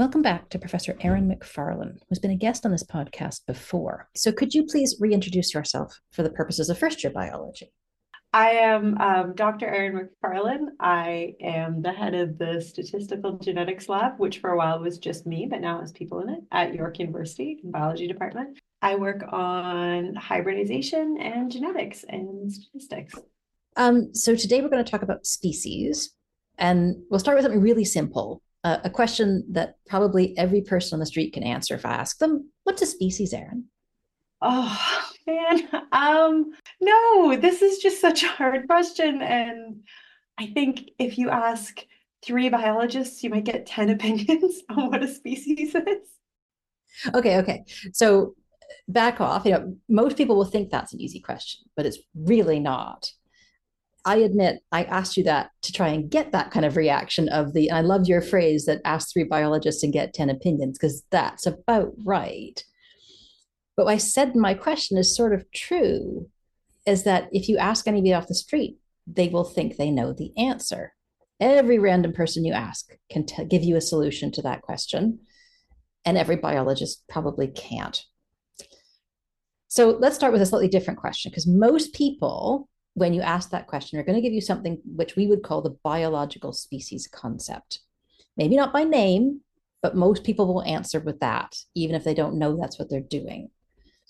Welcome back to Professor Eryn McFarlane, who's been a guest on this podcast before. So, could you please reintroduce yourself for the purposes of first year biology? I am um, Dr. Eryn McFarlane. I am the head of the Statistical Genetics Lab, which for a while was just me, but now has people in it at York University in biology department. I work on hybridization and genetics and statistics. Um, so today we're going to talk about species, and we'll start with something really simple a question that probably every person on the street can answer if I ask them, what's a species, Eryn? Oh man, um, no, this is just such a hard question. And I think if you ask three biologists, you might get 10 opinions on what a species is. Okay, okay. So back off. You know, most people will think that's an easy question, but it's really not. I admit I asked you that to try and get that kind of reaction of the, I love your phrase that ask three biologists and get 10 opinions, because that's about right. But what I said my question is sort of true, is that if you ask anybody off the street, they will think they know the answer. Every random person you ask can t- give you a solution to that question, and every biologist probably can't. So let's start with a slightly different question because most people when you ask that question, are going to give you something which we would call the biological species concept. Maybe not by name, but most people will answer with that, even if they don't know that's what they're doing.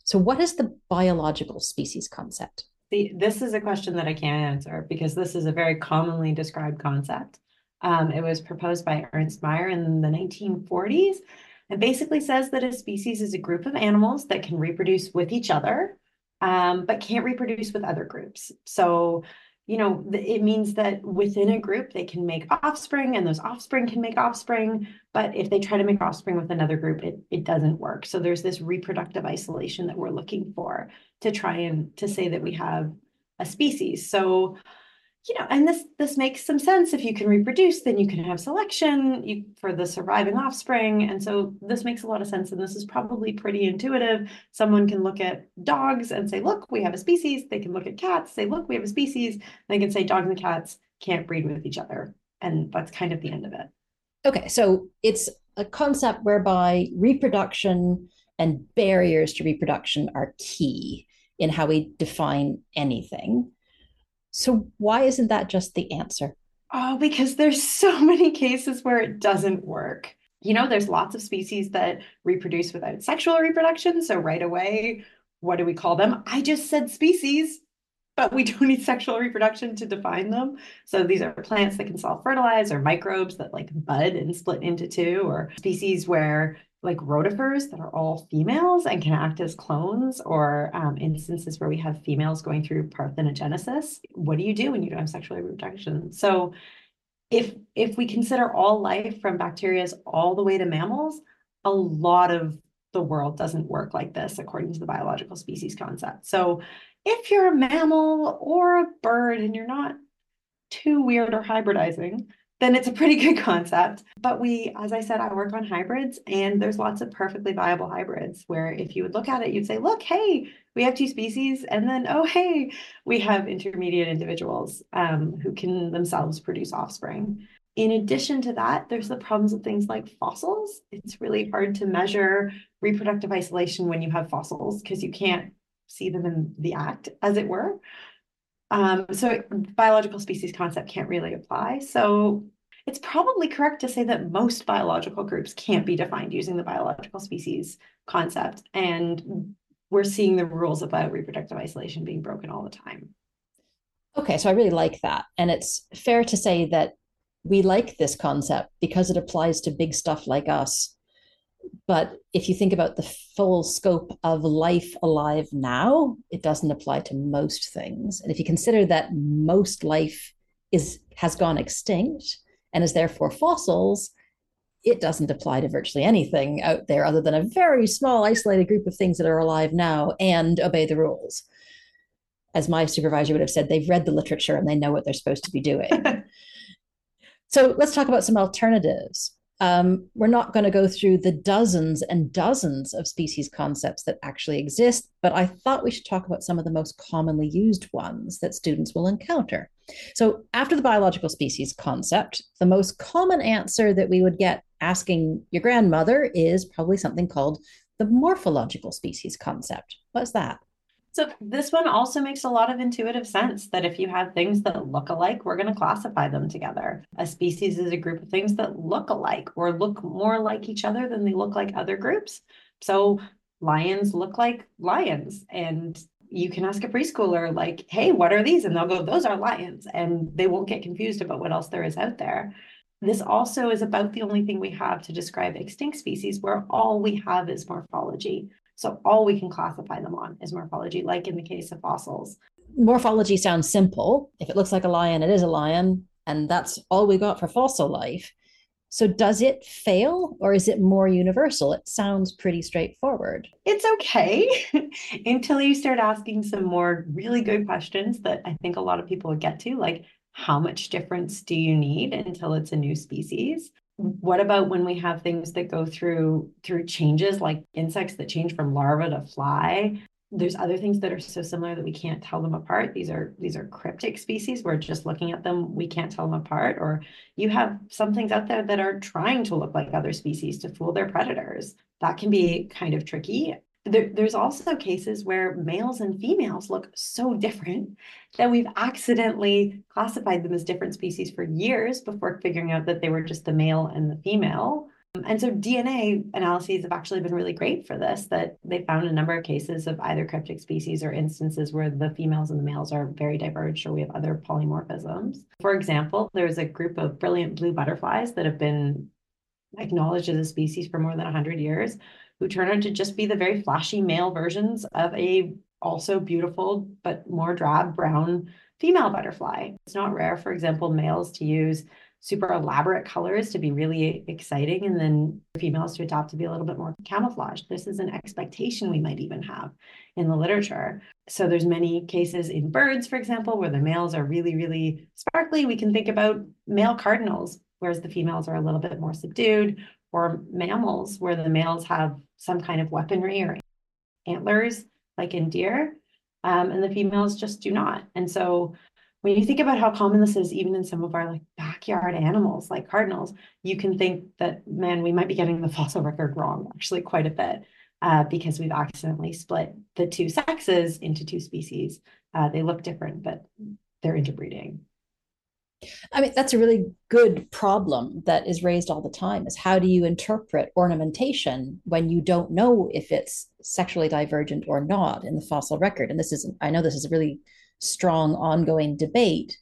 So, what is the biological species concept? See, this is a question that I can't answer because this is a very commonly described concept. Um, it was proposed by Ernst Mayr in the 1940s and basically says that a species is a group of animals that can reproduce with each other um, but can't reproduce with other groups. So, you know, it means that within a group, they can make offspring and those offspring can make offspring. But if they try to make offspring with another group, it, it doesn't work. So there's this reproductive isolation that we're looking for to try and to say that we have a species. So, you know, and this this makes some sense. If you can reproduce, then you can have selection you, for the surviving offspring. And so this makes a lot of sense. And this is probably pretty intuitive. Someone can look at dogs and say, look, we have a species. They can look at cats, say, look, we have a species. And They can say dogs and cats can't breed with each other. And that's kind of the end of it. Okay. So it's a concept whereby reproduction and barriers to reproduction are key in how we define anything. So why isn't that just the answer? Oh, because there's so many cases where it doesn't work. You know, there's lots of species that reproduce without sexual reproduction. So right away, what do we call them? I just said species, but we don't need sexual reproduction to define them. So these are plants that can self-fertilize or microbes that like bud and split into two or species where like rotifers that are all females and can act as clones or um, instances where we have females going through parthenogenesis what do you do when you don't have sexual reproduction? So if if we consider all life from bacteria all the way to mammals a lot of the world doesn't work like this according to the biological species concept. So if you're a mammal or a bird and you're not too weird or hybridizing then it's a pretty good concept. But we, as I said, I work on hybrids and there's lots of perfectly viable hybrids where if you would look at it, you'd say, look, hey, we have two species. And then, oh, hey, we have intermediate individuals um, who can themselves produce offspring. In addition to that, there's the problems of things like fossils. It's really hard to measure reproductive isolation when you have fossils because you can't see them in the act, as it were. Um, so biological species concept can't really apply. So it's probably correct to say that most biological groups can't be defined using the biological species concept. And we're seeing the rules about reproductive isolation being broken all the time. Okay, so I really like that. And it's fair to say that we like this concept because it applies to big stuff like us but if you think about the full scope of life alive now, it doesn't apply to most things. And if you consider that most life is has gone extinct and is therefore fossils, it doesn't apply to virtually anything out there other than a very small isolated group of things that are alive now and obey the rules. As my supervisor would have said, they've read the literature and they know what they're supposed to be doing. so let's talk about some alternatives Um, we're not going to go through the dozens and dozens of species concepts that actually exist, but I thought we should talk about some of the most commonly used ones that students will encounter. So, after the biological species concept, the most common answer that we would get asking your grandmother is probably something called the morphological species concept. What's that? So this one also makes a lot of intuitive sense that if you have things that look alike, we're going to classify them together. A species is a group of things that look alike or look more like each other than they look like other groups. So lions look like lions and you can ask a preschooler like, "Hey, what are these?" and they'll go, "Those are lions." And they won't get confused about what else there is out there. This also is about the only thing we have to describe extinct species where all we have is morphology. So all we can classify them on is morphology, like in the case of fossils. Morphology sounds simple. If it looks like a lion, it is a lion, and that's all we got for fossil life. So does it fail or is it more universal? It sounds pretty straightforward. It's okay until you start asking some more really good questions that I think a lot of people would get to, like how much difference do you need until it's a new species? What about when we have things that go through through changes like insects that change from larva to fly? There's other things that are so similar that we can't tell them apart. These are these are cryptic species. We're just looking at them. We can't tell them apart. Or you have some things out there that are trying to look like other species to fool their predators. That can be kind of tricky there, there's also cases where males and females look so different that we've accidentally classified them as different species for years before figuring out that they were just the male and the female. And so DNA analyses have actually been really great for this, that they found a number of cases of either cryptic species or instances where the females and the males are very diverged or we have other polymorphisms. For example, there's a group of brilliant blue butterflies that have been acknowledged as a species for more than 100 years who turn out to just be the very flashy male versions of a also beautiful but more drab brown female butterfly. It's not rare, for example, males to use super elaborate colors to be really exciting and then females to adopt to be a little bit more camouflaged. This is an expectation we might even have in the literature. So there's many cases in birds, for example, where the males are really, really sparkly. We can think about male cardinals, whereas the females are a little bit more subdued, or mammals where the males have some kind of weaponry or antlers, like in deer, um, and the females just do not. And so when you think about how common this is, even in some of our like backyard animals, like cardinals, you can think that, man, we might be getting the fossil record wrong actually quite a bit uh, because we've accidentally split the two sexes into two species. Uh, they look different, but they're interbreeding. I mean, that's a really good problem that is raised all the time is how do you interpret ornamentation when you don't know if it's sexually divergent or not in the fossil record? And this is, I know this is a really strong ongoing debate.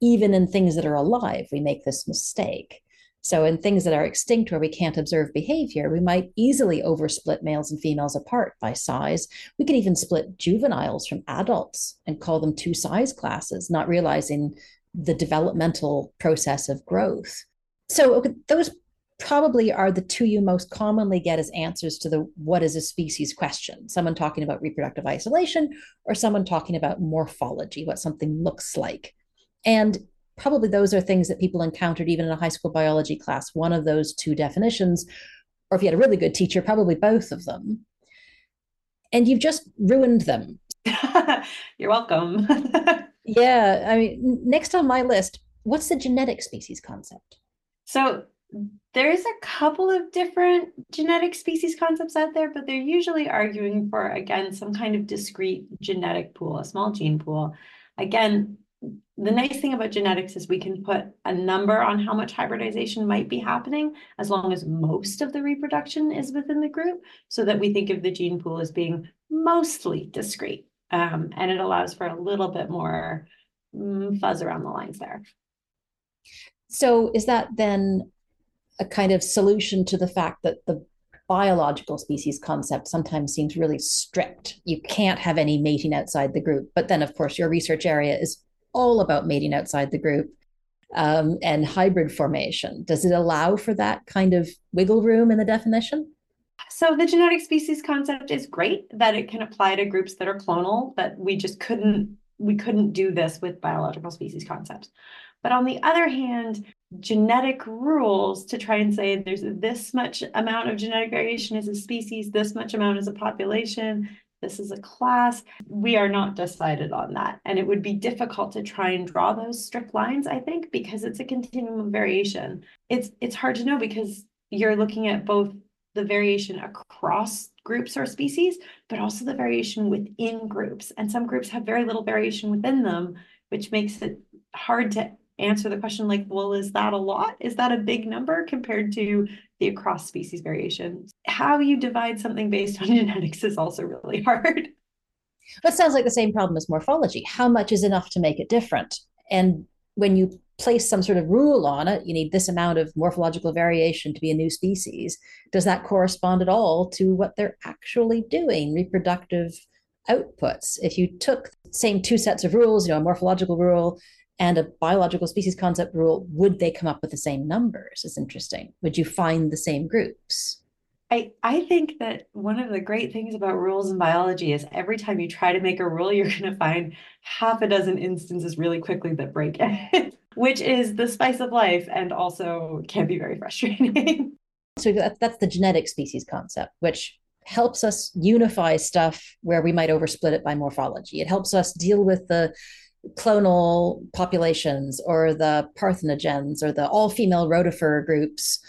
Even in things that are alive, we make this mistake. So, in things that are extinct where we can't observe behavior, we might easily oversplit males and females apart by size. We could even split juveniles from adults and call them two size classes, not realizing the developmental process of growth. So okay, those probably are the two you most commonly get as answers to the what is a species question. Someone talking about reproductive isolation or someone talking about morphology what something looks like. And probably those are things that people encountered even in a high school biology class. One of those two definitions or if you had a really good teacher probably both of them. And you've just ruined them. You're welcome Yeah, I mean, next on my list, what's the genetic species concept? So there's a couple of different genetic species concepts out there, but they're usually arguing for, again, some kind of discrete genetic pool, a small gene pool. Again, the nice thing about genetics is we can put a number on how much hybridization might be happening as long as most of the reproduction is within the group so that we think of the gene pool as being mostly discrete. Um, and it allows for a little bit more mm, fuzz around the lines there. So is that then a kind of solution to the fact that the biological species concept sometimes seems really strict. You can't have any mating outside the group. But then, of course, your research area is all about mating outside the group um, and hybrid formation. Does it allow for that kind of wiggle room in the definition? So the genetic species concept is great that it can apply to groups that are clonal, but we just couldn't we couldn't do this with biological species concepts. But on the other hand, genetic rules to try and say there's this much amount of genetic variation as a species, this much amount as a population, this is a class. We are not decided on that. And it would be difficult to try and draw those strict lines, I think, because it's a continuum of variation. It's it's hard to know because you're looking at both the variation across groups or species, but also the variation within groups. And some groups have very little variation within them, which makes it hard to answer the question like, well, is that a lot? Is that a big number compared to the across species variation? How you divide something based on genetics is also really hard. That sounds like the same problem as morphology. How much is enough to make it different? And when you place some sort of rule on it, you need this amount of morphological variation to be a new species. Does that correspond at all to what they're actually doing, reproductive outputs? If you took the same two sets of rules, you know, a morphological rule and a biological species concept rule, would they come up with the same numbers? It's interesting. Would you find the same groups? I, I think that one of the great things about rules in biology is every time you try to make a rule, you're going to find half a dozen instances really quickly that break it, which is the spice of life and also can be very frustrating. so that's the genetic species concept, which helps us unify stuff where we might oversplit it by morphology. It helps us deal with the clonal populations or the parthenogens or the all female rotifer groups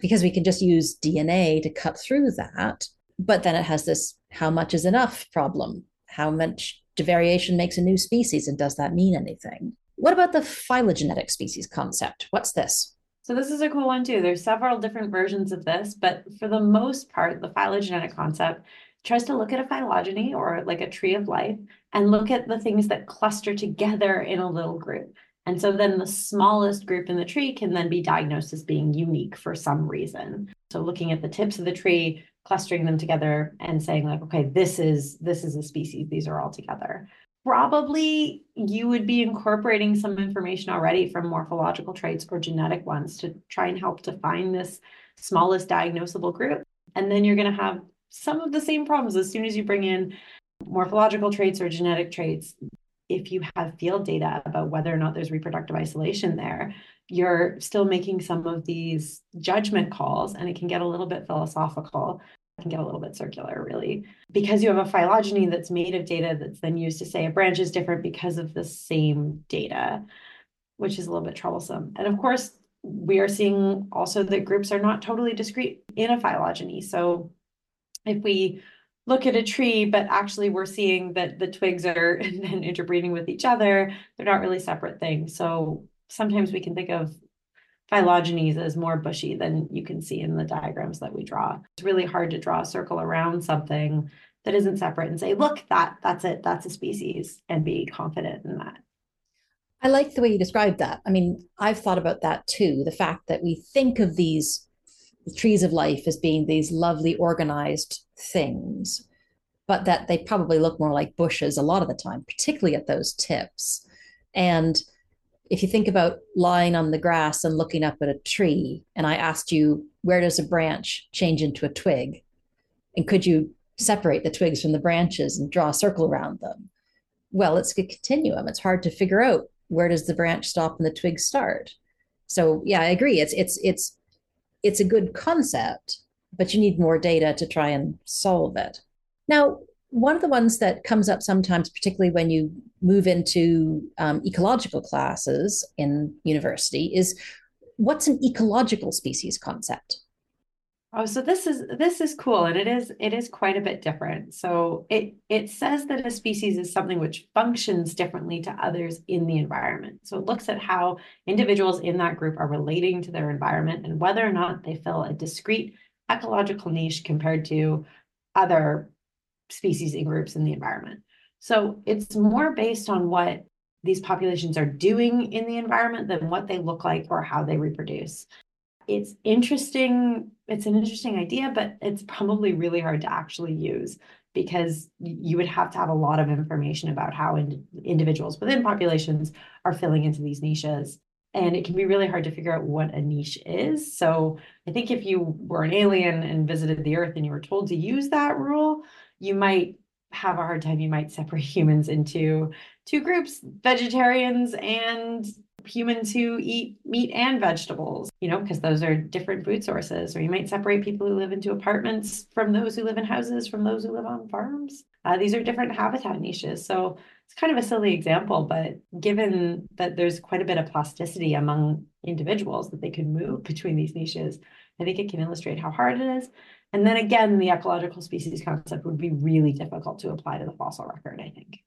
because we can just use DNA to cut through that. But then it has this how much is enough problem. How much variation makes a new species, and does that mean anything? What about the phylogenetic species concept? What's this? So this is a cool one too. There's several different versions of this, but for the most part, the phylogenetic concept tries to look at a phylogeny or like a tree of life and look at the things that cluster together in a little group. And so then the smallest group in the tree can then be diagnosed as being unique for some reason. So looking at the tips of the tree, clustering them together and saying like, okay, this is this is a species. These are all together. Probably you would be incorporating some information already from morphological traits or genetic ones to try and help define this smallest diagnosable group. And then you're going to have some of the same problems as soon as you bring in morphological traits or genetic traits. If you have field data about whether or not there's reproductive isolation there, you're still making some of these judgment calls, and it can get a little bit philosophical. Can get a little bit circular, really, because you have a phylogeny that's made of data that's then used to say a branch is different because of the same data, which is a little bit troublesome. And of course, we are seeing also that groups are not totally discrete in a phylogeny. So if we look at a tree, but actually we're seeing that the twigs are then interbreeding with each other, they're not really separate things. So sometimes we can think of phylogenies is more bushy than you can see in the diagrams that we draw. It's really hard to draw a circle around something that isn't separate and say, look, that that's it, that's a species, and be confident in that. I like the way you described that. I mean, I've thought about that too. The fact that we think of these trees of life as being these lovely organized things, but that they probably look more like bushes a lot of the time, particularly at those tips. And if you think about lying on the grass and looking up at a tree, and I asked you, where does a branch change into a twig? And could you separate the twigs from the branches and draw a circle around them? Well, it's a continuum. It's hard to figure out where does the branch stop and the twig start. So yeah, I agree. It's it's it's it's a good concept, but you need more data to try and solve it. Now, one of the ones that comes up sometimes, particularly when you move into um, ecological classes in university, is what's an ecological species concept? Oh, so this is this is cool, and it is it is quite a bit different. So it it says that a species is something which functions differently to others in the environment. So it looks at how individuals in that group are relating to their environment and whether or not they fill a discrete ecological niche compared to other species and groups in the environment. So it's more based on what these populations are doing in the environment than what they look like or how they reproduce it's interesting. It's an interesting idea, but it's probably really hard to actually use because you would have to have a lot of information about how in, individuals within populations are filling into these niches. And it can be really hard to figure out what a niche is. So I think if you were an alien and visited the earth and you were told to use that rule, you might have a hard time. You might separate humans into two groups, vegetarians and humans who eat meat and vegetables, you know, because those are different food sources. Or you might separate people who live into apartments from those who live in houses from those who live on farms. Uh, these are different habitat niches. So it's kind of a silly example, but given that there's quite a bit of plasticity among individuals that they can move between these niches, I think it can illustrate how hard it is. And then again, the ecological species concept would be really difficult to apply to the fossil record, I think.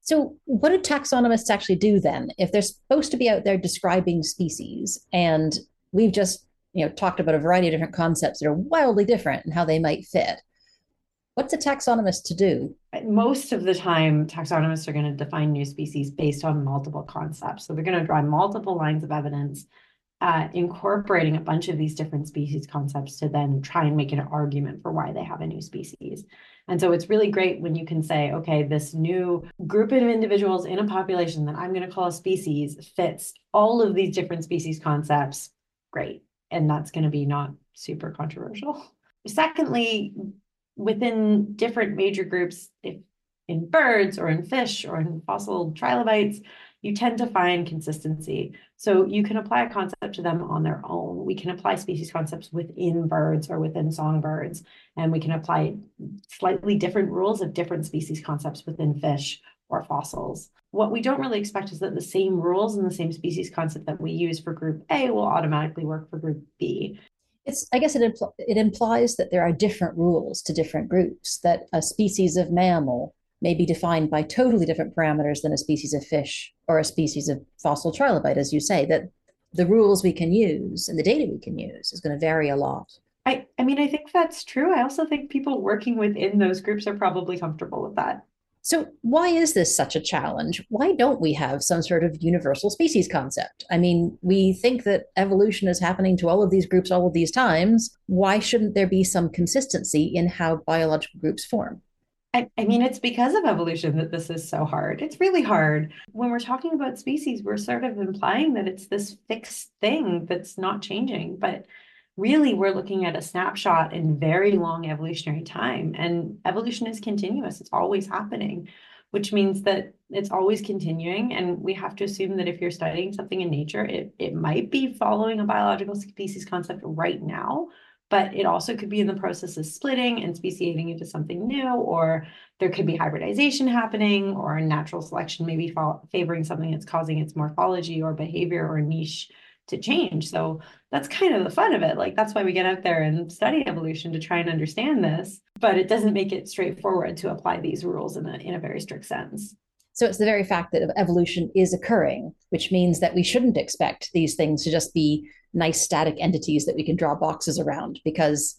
So, what do taxonomists actually do then? If they're supposed to be out there describing species, and we've just you know talked about a variety of different concepts that are wildly different and how they might fit, what's a taxonomist to do? Uh, most of the time, taxonomists are going to define new species based on multiple concepts. So they're going to draw multiple lines of evidence uh, incorporating a bunch of these different species concepts to then try and make an argument for why they have a new species. And so it's really great when you can say, okay, this new group of individuals in a population that I'm going to call a species fits all of these different species concepts. Great. And that's going to be not super controversial. Secondly, within different major groups, if in birds or in fish or in fossil trilobites, you tend to find consistency. So you can apply a concept to them on their own. We can apply species concepts within birds or within songbirds, and we can apply slightly different rules of different species concepts within fish or fossils. What we don't really expect is that the same rules and the same species concept that we use for group A will automatically work for group B. It's, I guess it, impl- it implies that there are different rules to different groups, that a species of mammal may be defined by totally different parameters than a species of fish or a species of fossil trilobite, as you say, that the rules we can use and the data we can use is going to vary a lot. I, I mean, I think that's true. I also think people working within those groups are probably comfortable with that. So, why is this such a challenge? Why don't we have some sort of universal species concept? I mean, we think that evolution is happening to all of these groups all of these times. Why shouldn't there be some consistency in how biological groups form? I, I, mean, it's because of evolution that this is so hard. It's really hard. When we're talking about species, we're sort of implying that it's this fixed thing that's not changing. But really, we're looking at a snapshot in very long evolutionary time. And evolution is continuous, it's always happening, which means that it's always continuing. And we have to assume that if you're studying something in nature, it, it might be following a biological species concept right now but it also could be in the process of splitting and speciating into something new, or there could be hybridization happening, or natural selection maybe favoring something that's causing its morphology or behavior or niche to change. So that's kind of the fun of it. Like that's why we get out there and study evolution to try and understand this, but it doesn't make it straightforward to apply these rules in a in a very strict sense. So it's the very fact that evolution is occurring, which means that we shouldn't expect these things to just be nice static entities that we can draw boxes around because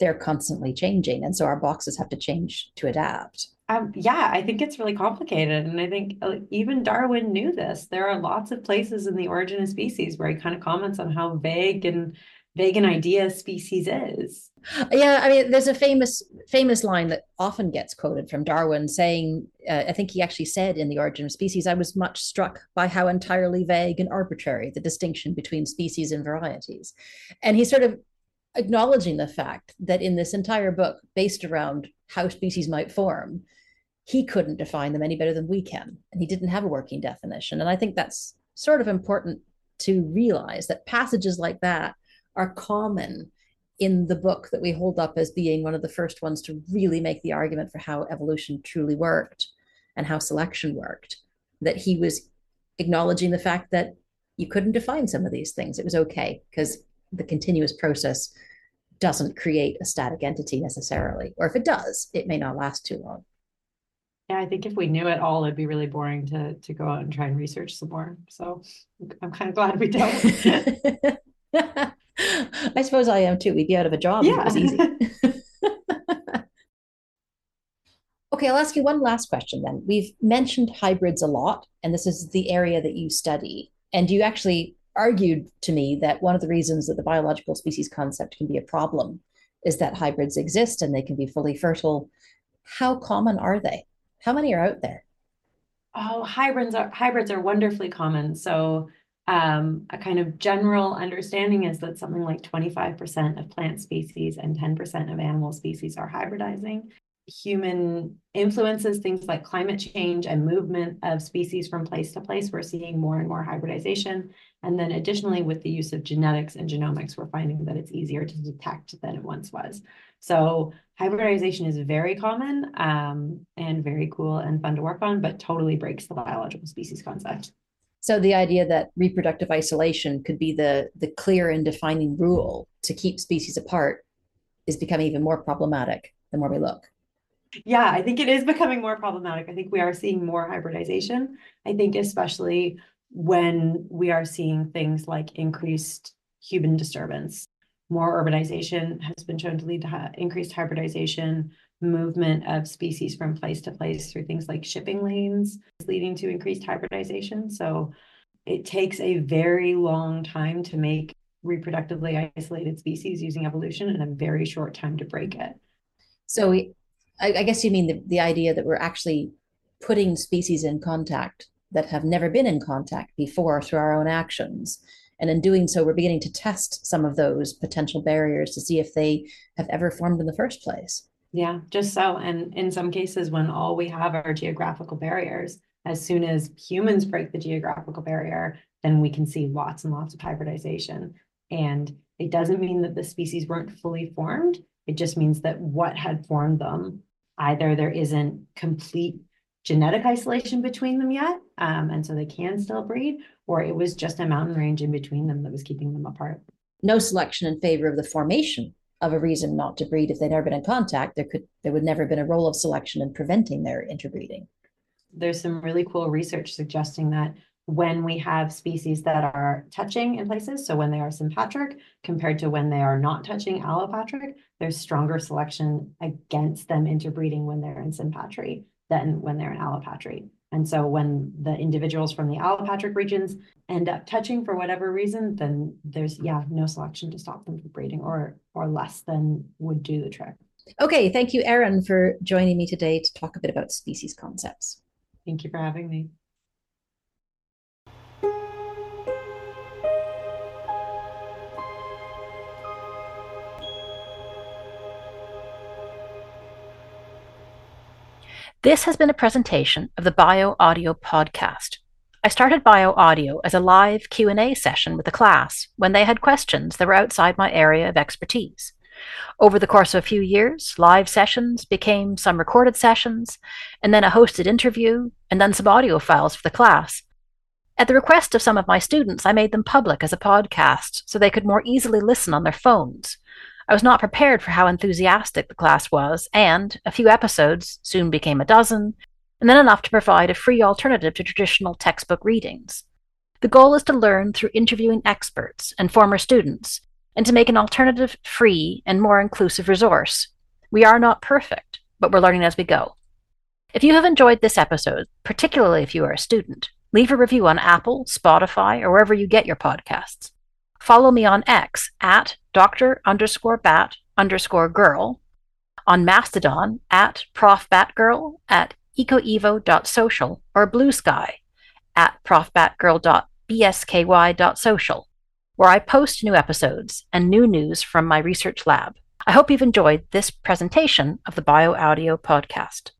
they're constantly changing. And so our boxes have to change to adapt. Um, yeah, I think it's really complicated. And I think uh, even Darwin knew this. There are lots of places in the origin of species where he kind of comments on how vague and vague an idea species is. Yeah, I mean, there's a famous famous line that often gets quoted from Darwin, saying, uh, I think he actually said in *The Origin of Species*, I was much struck by how entirely vague and arbitrary the distinction between species and varieties, and he's sort of acknowledging the fact that in this entire book, based around how species might form, he couldn't define them any better than we can, and he didn't have a working definition. And I think that's sort of important to realize that passages like that are common in the book that we hold up as being one of the first ones to really make the argument for how evolution truly worked and how selection worked. That he was acknowledging the fact that you couldn't define some of these things. It was okay because the continuous process doesn't create a static entity necessarily. Or if it does, it may not last too long. Yeah, I think if we knew it all, it'd be really boring to to go out and try and research some more. So I'm kind of glad we don't. I suppose I am too. We'd be out of a job yeah. if it was easy. okay, I'll ask you one last question then. We've mentioned hybrids a lot, and this is the area that you study. And you actually argued to me that one of the reasons that the biological species concept can be a problem is that hybrids exist and they can be fully fertile. How common are they? How many are out there? Oh, hybrids are hybrids are wonderfully common. So um, a kind of general understanding is that something like 25% of plant species and 10% of animal species are hybridizing. human influences, things like climate change and movement of species from place to place, we're seeing more and more hybridization. And then additionally, with the use of genetics and genomics, we're finding that it's easier to detect than it once was. So hybridization is very common um, and very cool and fun to work on, but totally breaks the biological species concept. So the idea that reproductive isolation could be the the clear and defining rule to keep species apart is becoming even more problematic the more we look. Yeah, I think it is becoming more problematic. I think we are seeing more hybridization. I think especially when we are seeing things like increased human disturbance. More urbanization has been shown to lead to increased hybridization, movement of species from place to place through things like shipping lanes, leading to increased hybridization. So it takes a very long time to make reproductively isolated species using evolution and a very short time to break it. So I, I guess you mean the, the idea that we're actually putting species in contact that have never been in contact before through our own actions. And in doing so, we're beginning to test some of those potential barriers to see if they have ever formed in the first place. Yeah, just so. And in some cases, when all we have are geographical barriers, as soon as humans break the geographical barrier, then we can see lots and lots of hybridization. And it doesn't mean that the species weren't fully formed. It just means that what had formed them, either there isn't complete genetic isolation between them yet, um, and so they can still breed, or it was just a mountain range in between them that was keeping them apart. No selection in favor of the formation of a reason not to breed if they'd never been in contact. There could there would never have been a role of selection in preventing their interbreeding. There's some really cool research suggesting that when we have species that are touching in places, so when they are sympatric compared to when they are not touching allopatric, there's stronger selection against them interbreeding when they're in sympatry than when they're in allopatry. And so when the individuals from the allopatric regions end up touching for whatever reason, then there's yeah, no selection to stop them from breeding or or less than would do the trick. Okay, thank you, Eryn, for joining me today to talk a bit about species concepts. Thank you for having me. This has been a presentation of the Bio Audio podcast. I started Bio Audio as a live Q&A session with the class when they had questions that were outside my area of expertise. Over the course of a few years, live sessions became some recorded sessions, and then a hosted interview, and then some audio files for the class. At the request of some of my students, I made them public as a podcast so they could more easily listen on their phones. I was not prepared for how enthusiastic the class was, and a few episodes soon became a dozen, and then enough to provide a free alternative to traditional textbook readings. The goal is to learn through interviewing experts and former students, and to make an alternative, free, and more inclusive resource. We are not perfect, but we're learning as we go. If you have enjoyed this episode, particularly if you are a student, leave a review on Apple, Spotify, or wherever you get your podcasts. Follow me on X at Dr. underscore bat underscore girl, on Mastodon at profbatgirl at ecoevo.social or Bluesky at profbatgirl.bsky.social, where I post new episodes and new news from my research lab. I hope you've enjoyed this presentation of the BioAudio podcast.